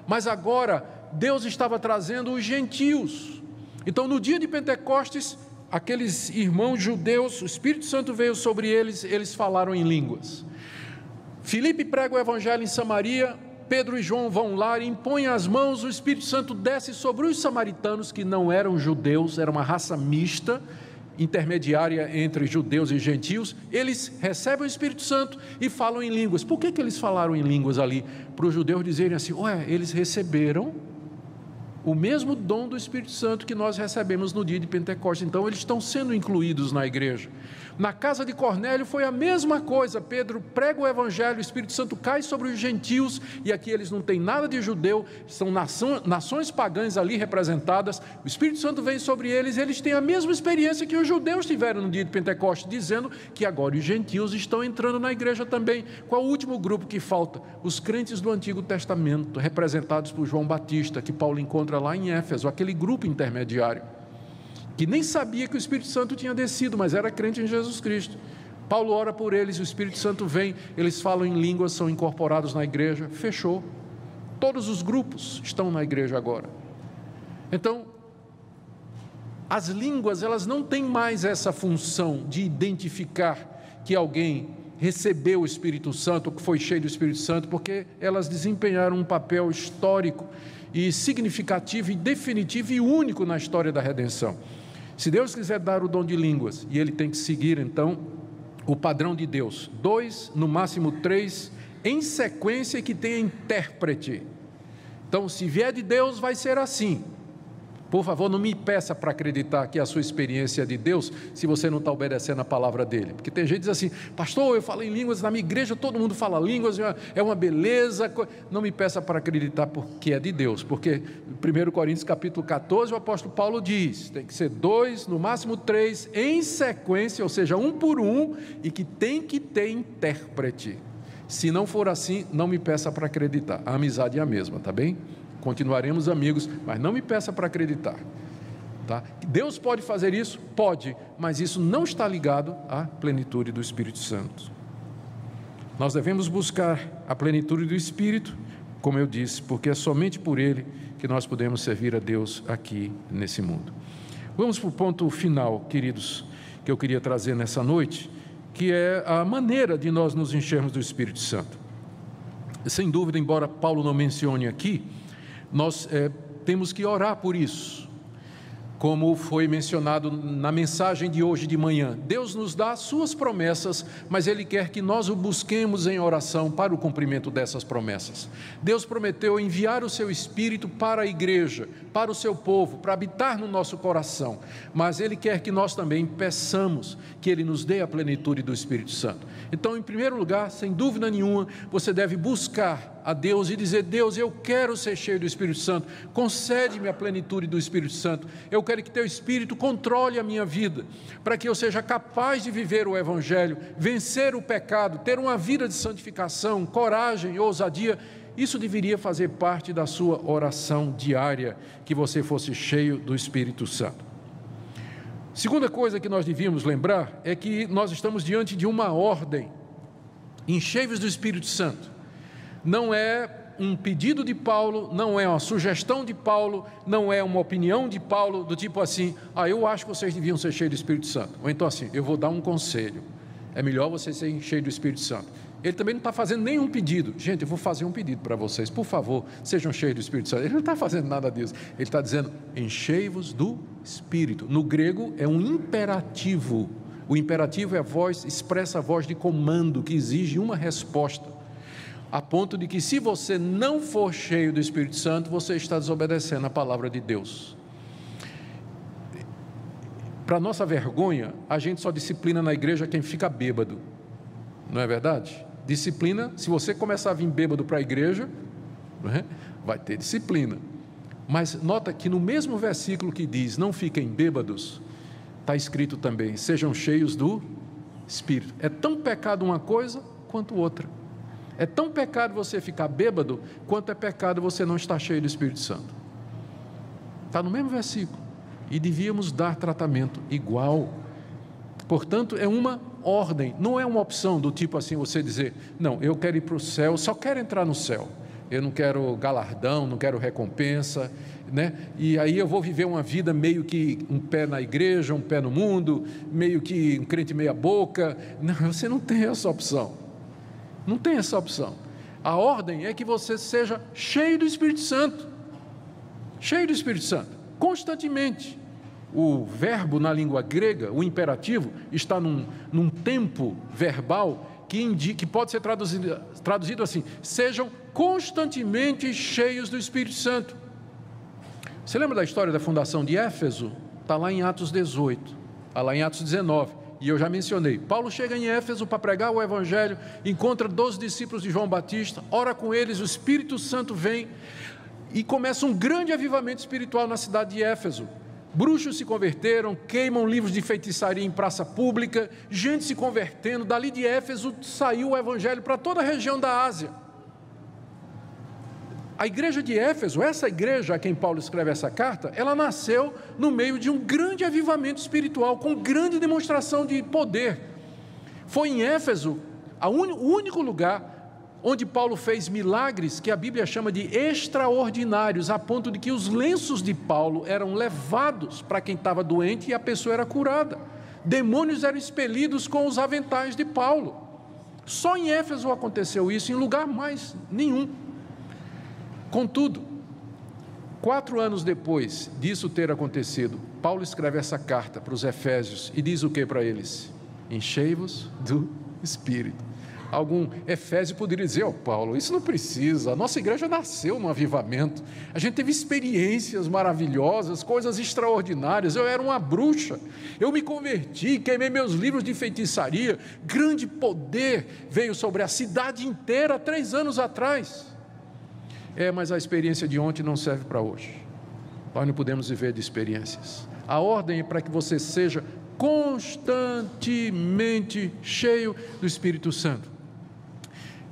mas agora Deus estava trazendo os gentios. Então, no dia de Pentecostes, aqueles irmãos judeus, o Espírito Santo veio sobre eles, eles falaram em línguas. Filipe prega o evangelho em Samaria, Pedro e João vão lá e impõem as mãos, o Espírito Santo desce sobre os samaritanos, que não eram judeus, era uma raça mista, intermediária entre judeus e gentios. Eles recebem o Espírito Santo e falam em línguas. Por que, que eles falaram em línguas ali? Para os judeus dizerem assim: ué, eles receberam o mesmo dom do Espírito Santo que nós recebemos no dia de Pentecostes. Então, eles estão sendo incluídos na igreja. Na casa de Cornélio foi a mesma coisa. Pedro prega o evangelho, o Espírito Santo cai sobre os gentios, e aqui eles não têm nada de judeu, são nações pagãs ali representadas. O Espírito Santo vem sobre eles, e eles têm a mesma experiência que os judeus tiveram no dia de Pentecostes, dizendo que agora os gentios estão entrando na igreja também. Qual o último grupo que falta? Os crentes do Antigo Testamento, representados por João Batista, que Paulo encontra lá em Éfeso, aquele grupo intermediário que nem sabia que o Espírito Santo tinha descido, mas era crente em Jesus Cristo. Paulo ora por eles, o Espírito Santo vem, eles falam em línguas, são incorporados na igreja, fechou. Todos os grupos estão na igreja agora. Então, as línguas, elas não têm mais essa função de identificar que alguém recebeu o Espírito Santo, que foi cheio do Espírito Santo, porque elas desempenharam um papel histórico e significativo e definitivo e único na história da redenção. Se Deus quiser dar o dom de línguas, e ele tem que seguir então o padrão de Deus, dois, no máximo três, em sequência que tenha intérprete. Então, se vier de Deus, vai ser assim. Por favor, não me peça para acreditar que a sua experiência é de Deus se você não está obedecendo a palavra dele. Porque tem gente que diz assim, pastor, eu falo em línguas, na minha igreja todo mundo fala línguas, é uma beleza. Não me peça para acreditar porque é de Deus. Porque 1 Coríntios capítulo 14, o apóstolo Paulo diz: tem que ser dois, no máximo três, em sequência, ou seja, um por um, e que tem que ter intérprete. Se não for assim, não me peça para acreditar. A amizade é a mesma, tá bem? Continuaremos amigos, mas não me peça para acreditar. Tá? Deus pode fazer isso? Pode, mas isso não está ligado à plenitude do Espírito Santo. Nós devemos buscar a plenitude do Espírito, como eu disse, porque é somente por Ele que nós podemos servir a Deus aqui nesse mundo. Vamos para o ponto final, queridos, que eu queria trazer nessa noite, que é a maneira de nós nos enchermos do Espírito Santo. Sem dúvida, embora Paulo não mencione aqui, nós é, temos que orar por isso. Como foi mencionado na mensagem de hoje de manhã, Deus nos dá suas promessas, mas Ele quer que nós o busquemos em oração para o cumprimento dessas promessas. Deus prometeu enviar o seu Espírito para a igreja, para o seu povo, para habitar no nosso coração, mas Ele quer que nós também peçamos que Ele nos dê a plenitude do Espírito Santo. Então, em primeiro lugar, sem dúvida nenhuma, você deve buscar a Deus e dizer: Deus, eu quero ser cheio do Espírito Santo, concede-me a plenitude do Espírito Santo. Eu quero que Teu Espírito controle a minha vida, para que eu seja capaz de viver o Evangelho, vencer o pecado, ter uma vida de santificação, coragem, ousadia. Isso deveria fazer parte da sua oração diária, que você fosse cheio do Espírito Santo. Segunda coisa que nós devíamos lembrar é que nós estamos diante de uma ordem, encheios do Espírito Santo não é um pedido de Paulo, não é uma sugestão de Paulo, não é uma opinião de Paulo, do tipo assim: ah, eu acho que vocês deviam ser cheios do Espírito Santo. Ou então assim: eu vou dar um conselho, é melhor vocês serem cheios do Espírito Santo. Ele também não está fazendo nenhum pedido. Gente, eu vou fazer um pedido para vocês, por favor, sejam cheios do Espírito Santo. Ele não está fazendo nada disso. Ele está dizendo: enchei-vos do Espírito. No grego é um imperativo. O imperativo é a voz, expressa a voz de comando que exige uma resposta a ponto de que, se você não for cheio do Espírito Santo, você está desobedecendo a palavra de Deus. Para nossa vergonha, a gente só disciplina na igreja quem fica bêbado. Não é verdade? Disciplina, se você começar a vir bêbado para a igreja, é? vai ter disciplina. Mas nota que no mesmo versículo que diz não fiquem bêbados, está escrito também: sejam cheios do Espírito. É tão pecado uma coisa quanto outra. É tão pecado você ficar bêbado, quanto é pecado você não estar cheio do Espírito Santo. Está no mesmo versículo. E devíamos dar tratamento igual. Portanto, é uma ordem, não é uma opção do tipo assim você dizer, não, eu quero ir para o céu, só quero entrar no céu. Eu não quero galardão, não quero recompensa, né? E aí eu vou viver uma vida meio que um pé na igreja, um pé no mundo, meio que um crente meia boca. Não, você não tem essa opção. Não tem essa opção. A ordem é que você seja cheio do Espírito Santo. Cheio do Espírito Santo, constantemente. O verbo na língua grega, o imperativo, está num, num tempo verbal que, indica, que pode ser traduzido, traduzido assim: sejam constantemente cheios do Espírito Santo. Você lembra da história da fundação de Éfeso? Está lá em Atos 18, está lá em Atos 19. E eu já mencionei. Paulo chega em Éfeso para pregar o Evangelho, encontra 12 discípulos de João Batista, ora com eles, o Espírito Santo vem e começa um grande avivamento espiritual na cidade de Éfeso. Bruxos se converteram, queimam livros de feitiçaria em praça pública, gente se convertendo. Dali de Éfeso saiu o Evangelho para toda a região da Ásia. A igreja de Éfeso, essa igreja a quem Paulo escreve essa carta, ela nasceu no meio de um grande avivamento espiritual, com grande demonstração de poder. Foi em Éfeso un... o único lugar onde Paulo fez milagres que a Bíblia chama de extraordinários, a ponto de que os lenços de Paulo eram levados para quem estava doente e a pessoa era curada. Demônios eram expelidos com os aventais de Paulo. Só em Éfeso aconteceu isso, em lugar mais nenhum. Contudo, quatro anos depois disso ter acontecido, Paulo escreve essa carta para os Efésios e diz o que para eles? Enchei-vos do Espírito. Algum Efésio poderia dizer, oh Paulo, isso não precisa, a nossa igreja nasceu no avivamento, a gente teve experiências maravilhosas, coisas extraordinárias, eu era uma bruxa, eu me converti, queimei meus livros de feitiçaria, grande poder veio sobre a cidade inteira três anos atrás. É, mas a experiência de ontem não serve para hoje. Nós não podemos viver de experiências. A ordem é para que você seja constantemente cheio do Espírito Santo.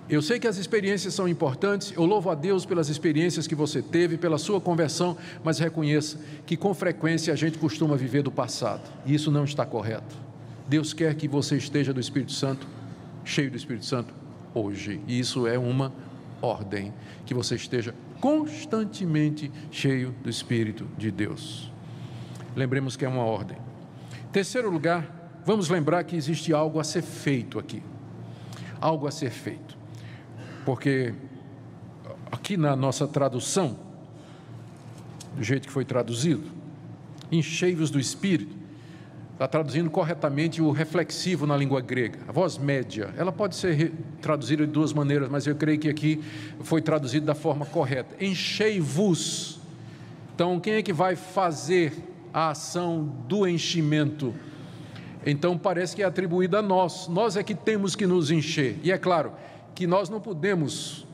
Eu sei que as experiências são importantes, eu louvo a Deus pelas experiências que você teve, pela sua conversão, mas reconheça que com frequência a gente costuma viver do passado, e isso não está correto. Deus quer que você esteja do Espírito Santo, cheio do Espírito Santo, hoje, e isso é uma ordem, que você esteja constantemente cheio do Espírito de Deus. Lembremos que é uma ordem. Terceiro lugar, vamos lembrar que existe algo a ser feito aqui. Algo a ser feito. Porque aqui na nossa tradução, do jeito que foi traduzido, enchei-vos do Espírito, está traduzindo corretamente o reflexivo na língua grega, a voz média. Ela pode ser traduzida de duas maneiras, mas eu creio que aqui foi traduzido da forma correta. Enchei-vos. Então, quem é que vai fazer a ação do enchimento? Então, parece que é atribuída a nós. Nós é que temos que nos encher. E é claro que nós não podemos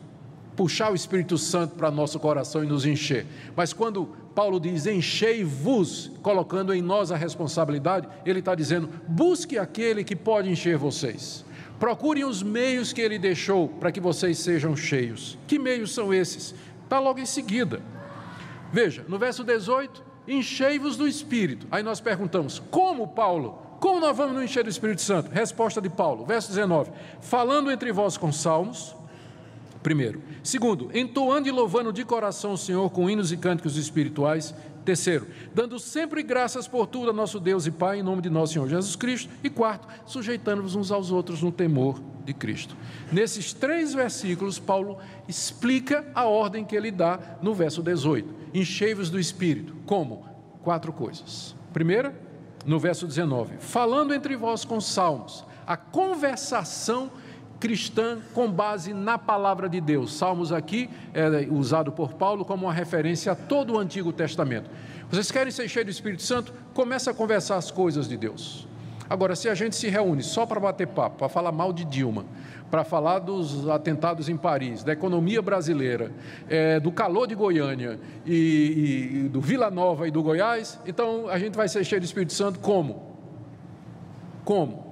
puxar o Espírito Santo para nosso coração e nos encher. Mas quando Paulo diz: enchei-vos, colocando em nós a responsabilidade, ele está dizendo: busque aquele que pode encher vocês. Procurem os meios que ele deixou para que vocês sejam cheios. Que meios são esses? Está logo em seguida. Veja, no verso 18: enchei-vos do Espírito. Aí nós perguntamos: como, Paulo? Como nós vamos nos encher do Espírito Santo? Resposta de Paulo, verso 19: falando entre vós com salmos Primeiro. Segundo, entoando e louvando de coração o Senhor com hinos e cânticos espirituais. Terceiro, dando sempre graças por tudo a nosso Deus e Pai, em nome de nosso Senhor Jesus Cristo. E quarto, sujeitando-vos uns aos outros no temor de Cristo. Nesses três versículos, Paulo explica a ordem que ele dá no verso 18: Enchei-vos do Espírito. Como? Quatro coisas. Primeira, no verso 19: Falando entre vós com salmos, a conversação cristã com base na palavra de Deus. Salmos aqui é usado por Paulo como uma referência a todo o Antigo Testamento. Vocês querem ser cheios do Espírito Santo? Começa a conversar as coisas de Deus. Agora, se a gente se reúne só para bater papo, para falar mal de Dilma, para falar dos atentados em Paris, da economia brasileira, é, do calor de Goiânia e, e do Vila Nova e do Goiás, então a gente vai ser cheio do Espírito Santo como? Como?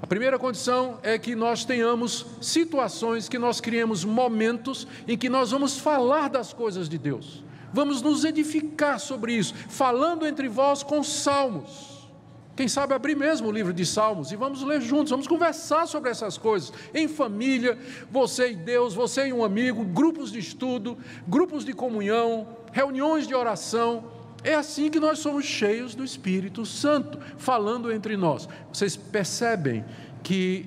A primeira condição é que nós tenhamos situações, que nós criemos momentos em que nós vamos falar das coisas de Deus, vamos nos edificar sobre isso, falando entre vós com salmos. Quem sabe abrir mesmo o livro de Salmos e vamos ler juntos, vamos conversar sobre essas coisas, em família, você e Deus, você e um amigo, grupos de estudo, grupos de comunhão, reuniões de oração. É assim que nós somos cheios do Espírito Santo, falando entre nós. Vocês percebem que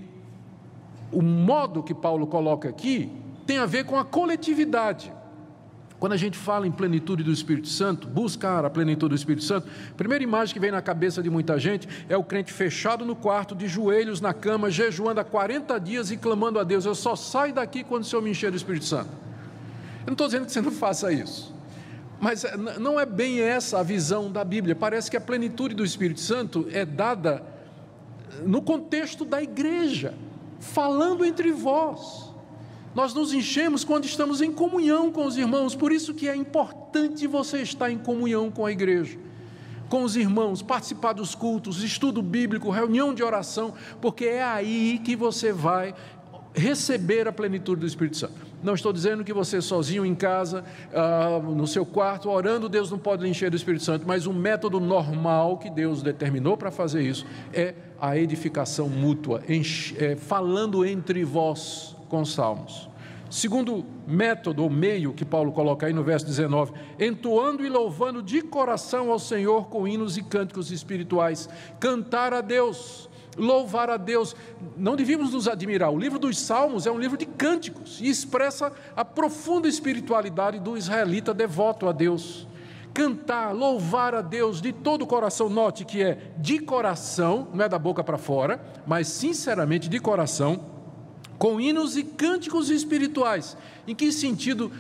o modo que Paulo coloca aqui tem a ver com a coletividade. Quando a gente fala em plenitude do Espírito Santo, buscar a plenitude do Espírito Santo, a primeira imagem que vem na cabeça de muita gente é o crente fechado no quarto, de joelhos na cama, jejuando há 40 dias e clamando a Deus: Eu só saio daqui quando o Senhor me encher do Espírito Santo. Eu não estou dizendo que você não faça isso. Mas eh, não é bem essa a visão da Bíblia. Parece que a plenitude do Espírito Santo é dada eh, no contexto da igreja, falando entre vós. Nós nos enchemos quando estamos em comunhão com os irmãos, por isso que é importante você estar em comunhão com a igreja, com os irmãos, participar dos cultos, estudo bíblico, reunião de oração, porque é aí que você vai receber a plenitude do Espírito Santo. Não estou dizendo que você sozinho em casa, ah, no seu quarto, orando, Deus não pode encher do Espírito Santo, mas o método normal que Deus determinou para fazer isso é a edificação mútua, é, falando entre vós com salmos. Segundo método ou meio que Paulo coloca aí no verso 19, entoando e louvando de coração ao Senhor com hinos e cânticos espirituais, cantar a Deus louvar a Deus. Não devíamos nos admirar. O livro dos Salmos é um livro de cânticos e expressa a profunda espiritualidade do israelita devoto a Deus. Cantar, louvar a Deus de todo o coração, note que é de coração, não é da boca para fora, mas sinceramente de coração, com hinos e cânticos espirituais. Em que sentido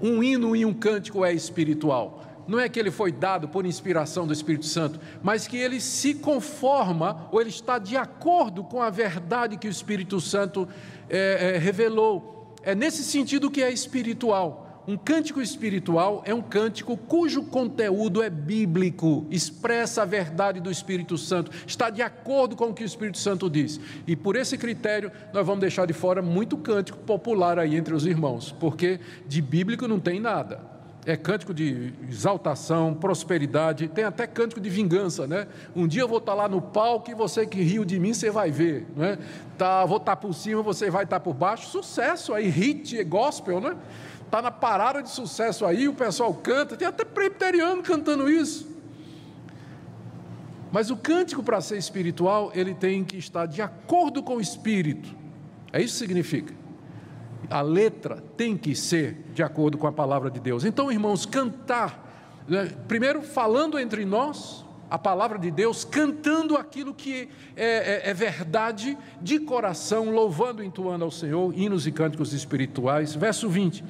um hino e um cântico é espiritual? Não é que ele foi dado por inspiração do Espírito Santo, mas que ele se conforma ou ele está de acordo com a verdade que o Espírito Santo é, é, revelou. É nesse sentido que é espiritual. Um cântico espiritual é um cântico cujo conteúdo é bíblico, expressa a verdade do Espírito Santo, está de acordo com o que o Espírito Santo diz. E por esse critério, nós vamos deixar de fora muito cântico popular aí entre os irmãos, porque de bíblico não tem nada é cântico de exaltação, prosperidade, tem até cântico de vingança, né? Um dia eu vou estar lá no palco e você que riu de mim, você vai ver, né? Tá, vou estar por cima, você vai estar por baixo. Sucesso aí, hit, gospel, né? Tá na parada de sucesso aí, o pessoal canta, tem até presbiteriano cantando isso. Mas o cântico para ser espiritual, ele tem que estar de acordo com o espírito. É isso que significa a letra tem que ser de acordo com a palavra de Deus. Então, irmãos, cantar, né, primeiro falando entre nós, a palavra de Deus, cantando aquilo que é, é, é verdade de coração, louvando e entoando ao Senhor, hinos e cânticos espirituais. Verso 20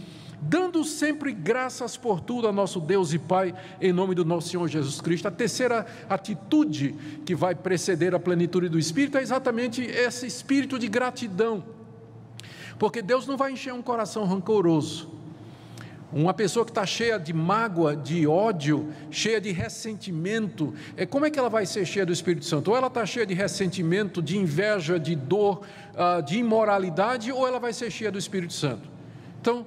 dando sempre graças por tudo a nosso Deus e Pai, em nome do nosso Senhor Jesus Cristo. A terceira atitude que vai preceder a plenitude do Espírito é exatamente esse espírito de gratidão. Porque Deus não vai encher um coração rancoroso. Uma pessoa que está cheia de mágoa, de ódio, cheia de ressentimento, é como é que ela vai ser cheia do Espírito Santo? Ou ela está cheia de ressentimento, de inveja, de dor, ah, de imoralidade, ou ela vai ser cheia do Espírito Santo? Então,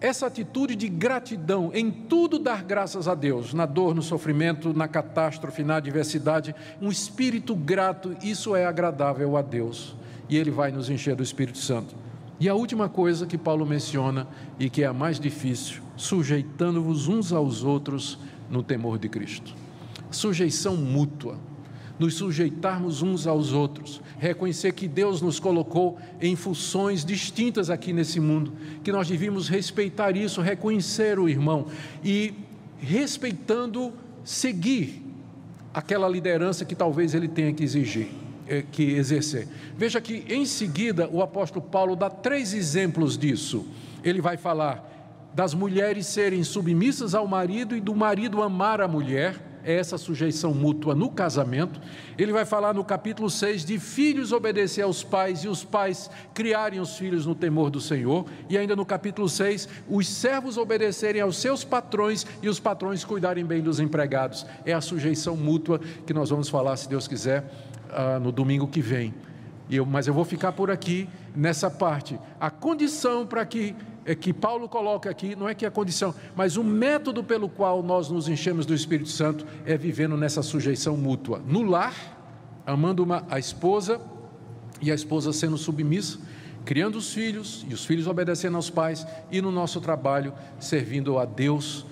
essa atitude de gratidão, em tudo dar graças a Deus, na dor, no sofrimento, na catástrofe, na adversidade, um espírito grato, isso é agradável a Deus e Ele vai nos encher do Espírito Santo. E a última coisa que Paulo menciona e que é a mais difícil, sujeitando-vos uns aos outros no temor de Cristo. Sujeição mútua, nos sujeitarmos uns aos outros, reconhecer que Deus nos colocou em funções distintas aqui nesse mundo, que nós devíamos respeitar isso, reconhecer o irmão e respeitando seguir aquela liderança que talvez ele tenha que exigir. Eh, que exercer. Veja que em seguida o apóstolo Paulo dá três exemplos disso. Ele vai falar das mulheres serem submissas ao marido e do marido amar a mulher é essa sujeição mútua no casamento. Ele vai falar no capítulo 6 de filhos obedecer aos pais e os pais criarem os filhos no temor do Senhor. E ainda no capítulo 6, os servos obedecerem aos seus patrões e os patrões cuidarem bem dos empregados. É a sujeição mútua que nós vamos falar, se Deus quiser, ah, no domingo que vem. Eu, mas eu vou ficar por aqui nessa parte. A condição para que é que Paulo coloca aqui, não é que é a condição, mas o método pelo qual nós nos enchemos do Espírito Santo é vivendo nessa sujeição mútua. No lar, amando uma, a esposa e a esposa sendo submissa, criando os filhos e os filhos obedecendo aos pais, e no nosso trabalho servindo a Deus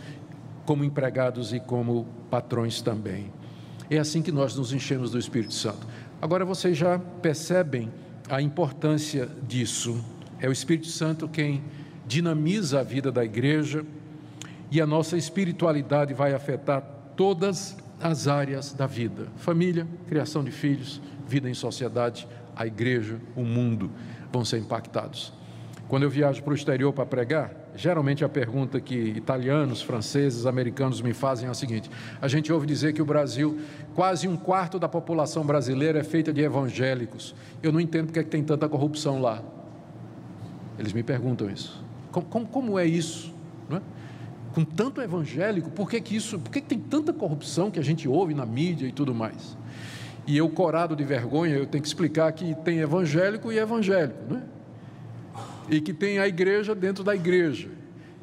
como empregados e como patrões também. É assim que nós nos enchemos do Espírito Santo. Agora vocês já percebem a importância disso. É o Espírito Santo quem dinamiza a vida da igreja e a nossa espiritualidade vai afetar todas as áreas da vida: família, criação de filhos, vida em sociedade, a igreja, o mundo vão ser impactados. Quando eu viajo para o exterior para pregar, geralmente a pergunta que italianos, franceses, americanos me fazem é a seguinte: a gente ouve dizer que o Brasil, quase um quarto da população brasileira é feita de evangélicos. Eu não entendo porque é que tem tanta corrupção lá. Eles me perguntam isso. Como, como, como é isso? É? Com tanto evangélico, por que, que isso, por que, que tem tanta corrupção que a gente ouve na mídia e tudo mais? E eu, corado de vergonha, eu tenho que explicar que tem evangélico e evangélico, né? E que tem a igreja dentro da igreja.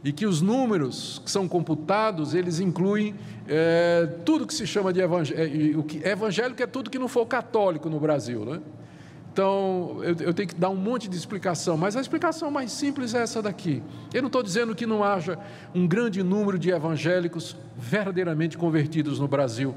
E que os números que são computados, eles incluem é, tudo que se chama de evangélico. É, o que, evangélico é tudo que não for católico no Brasil, né? Então, eu, eu, tenho que dar um monte de explicação, mas a explicação mais simples é essa daqui. Eu não estou dizendo que não haja um grande número de evangélicos verdadeiramente convertidos no Brasil,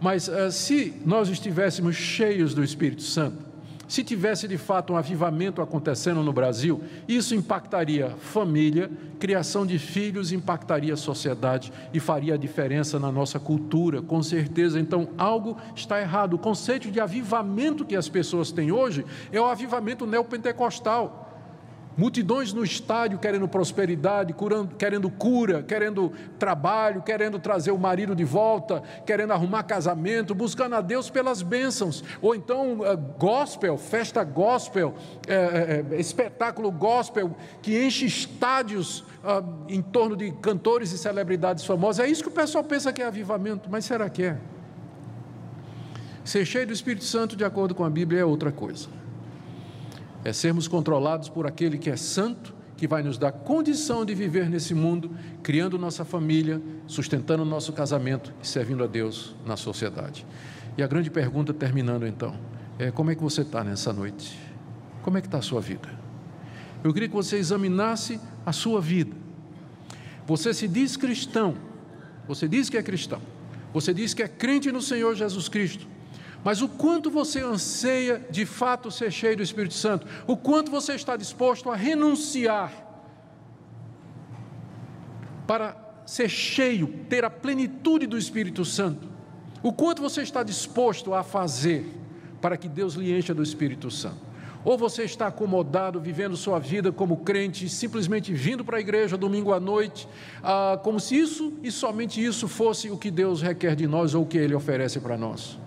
mas uh, se nós estivéssemos cheios do Espírito Santo, se tivesse de fato um avivamento acontecendo no Brasil, isso impactaria família, criação de filhos, impactaria a sociedade e faria a diferença na nossa cultura, com certeza. Então, algo está errado. O conceito de avivamento que as pessoas têm hoje é o avivamento neopentecostal. Multidões no estádio querendo prosperidade, curando, querendo cura, querendo trabalho, querendo trazer o marido de volta, querendo arrumar casamento, buscando a Deus pelas bênçãos. Ou então uh, gospel, festa gospel, é, é, espetáculo gospel que enche estádios uh, em torno de cantores e celebridades famosas. É isso que o pessoal pensa que é avivamento, mas será que é? Ser cheio do Espírito Santo, de acordo com a Bíblia, é outra coisa é sermos controlados por aquele que é santo, que vai nos dar condição de viver nesse mundo, criando nossa família, sustentando nosso casamento e servindo a Deus na sociedade. E a grande pergunta, terminando então, é como é que você está nessa noite? Como é que está a sua vida? Eu queria que você examinasse a sua vida. Você se diz cristão, você diz que é cristão, você diz que é crente no Senhor Jesus Cristo, mas o quanto você anseia de fato ser cheio do Espírito Santo, o quanto você está disposto a renunciar para ser cheio, ter a plenitude do Espírito Santo, o quanto você está disposto a fazer para que Deus lhe encha do Espírito Santo. Ou você está acomodado, vivendo sua vida como crente, simplesmente vindo para a igreja domingo à noite, ah, como se isso e somente isso fosse o que Deus requer de nós ou o que Ele oferece para nós.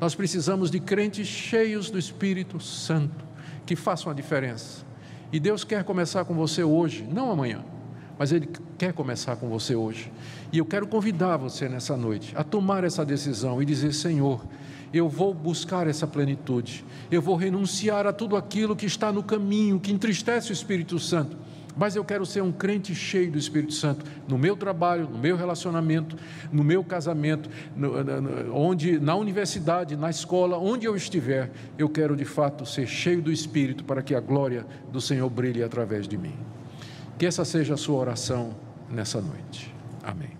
Nós precisamos de crentes cheios do Espírito Santo, que façam a diferença. E Deus quer começar com você hoje, não amanhã, mas Ele quer começar com você hoje. E eu quero convidar você nessa noite a tomar essa decisão e dizer: Senhor, eu vou buscar essa plenitude, eu vou renunciar a tudo aquilo que está no caminho, que entristece o Espírito Santo mas eu quero ser um crente cheio do Espírito Santo no meu trabalho, no meu relacionamento, no meu casamento, no, no, onde na universidade, na escola, onde eu estiver, eu quero de fato ser cheio do Espírito para que a glória do Senhor brilhe através de mim. Que essa seja a sua oração nessa noite. Amém.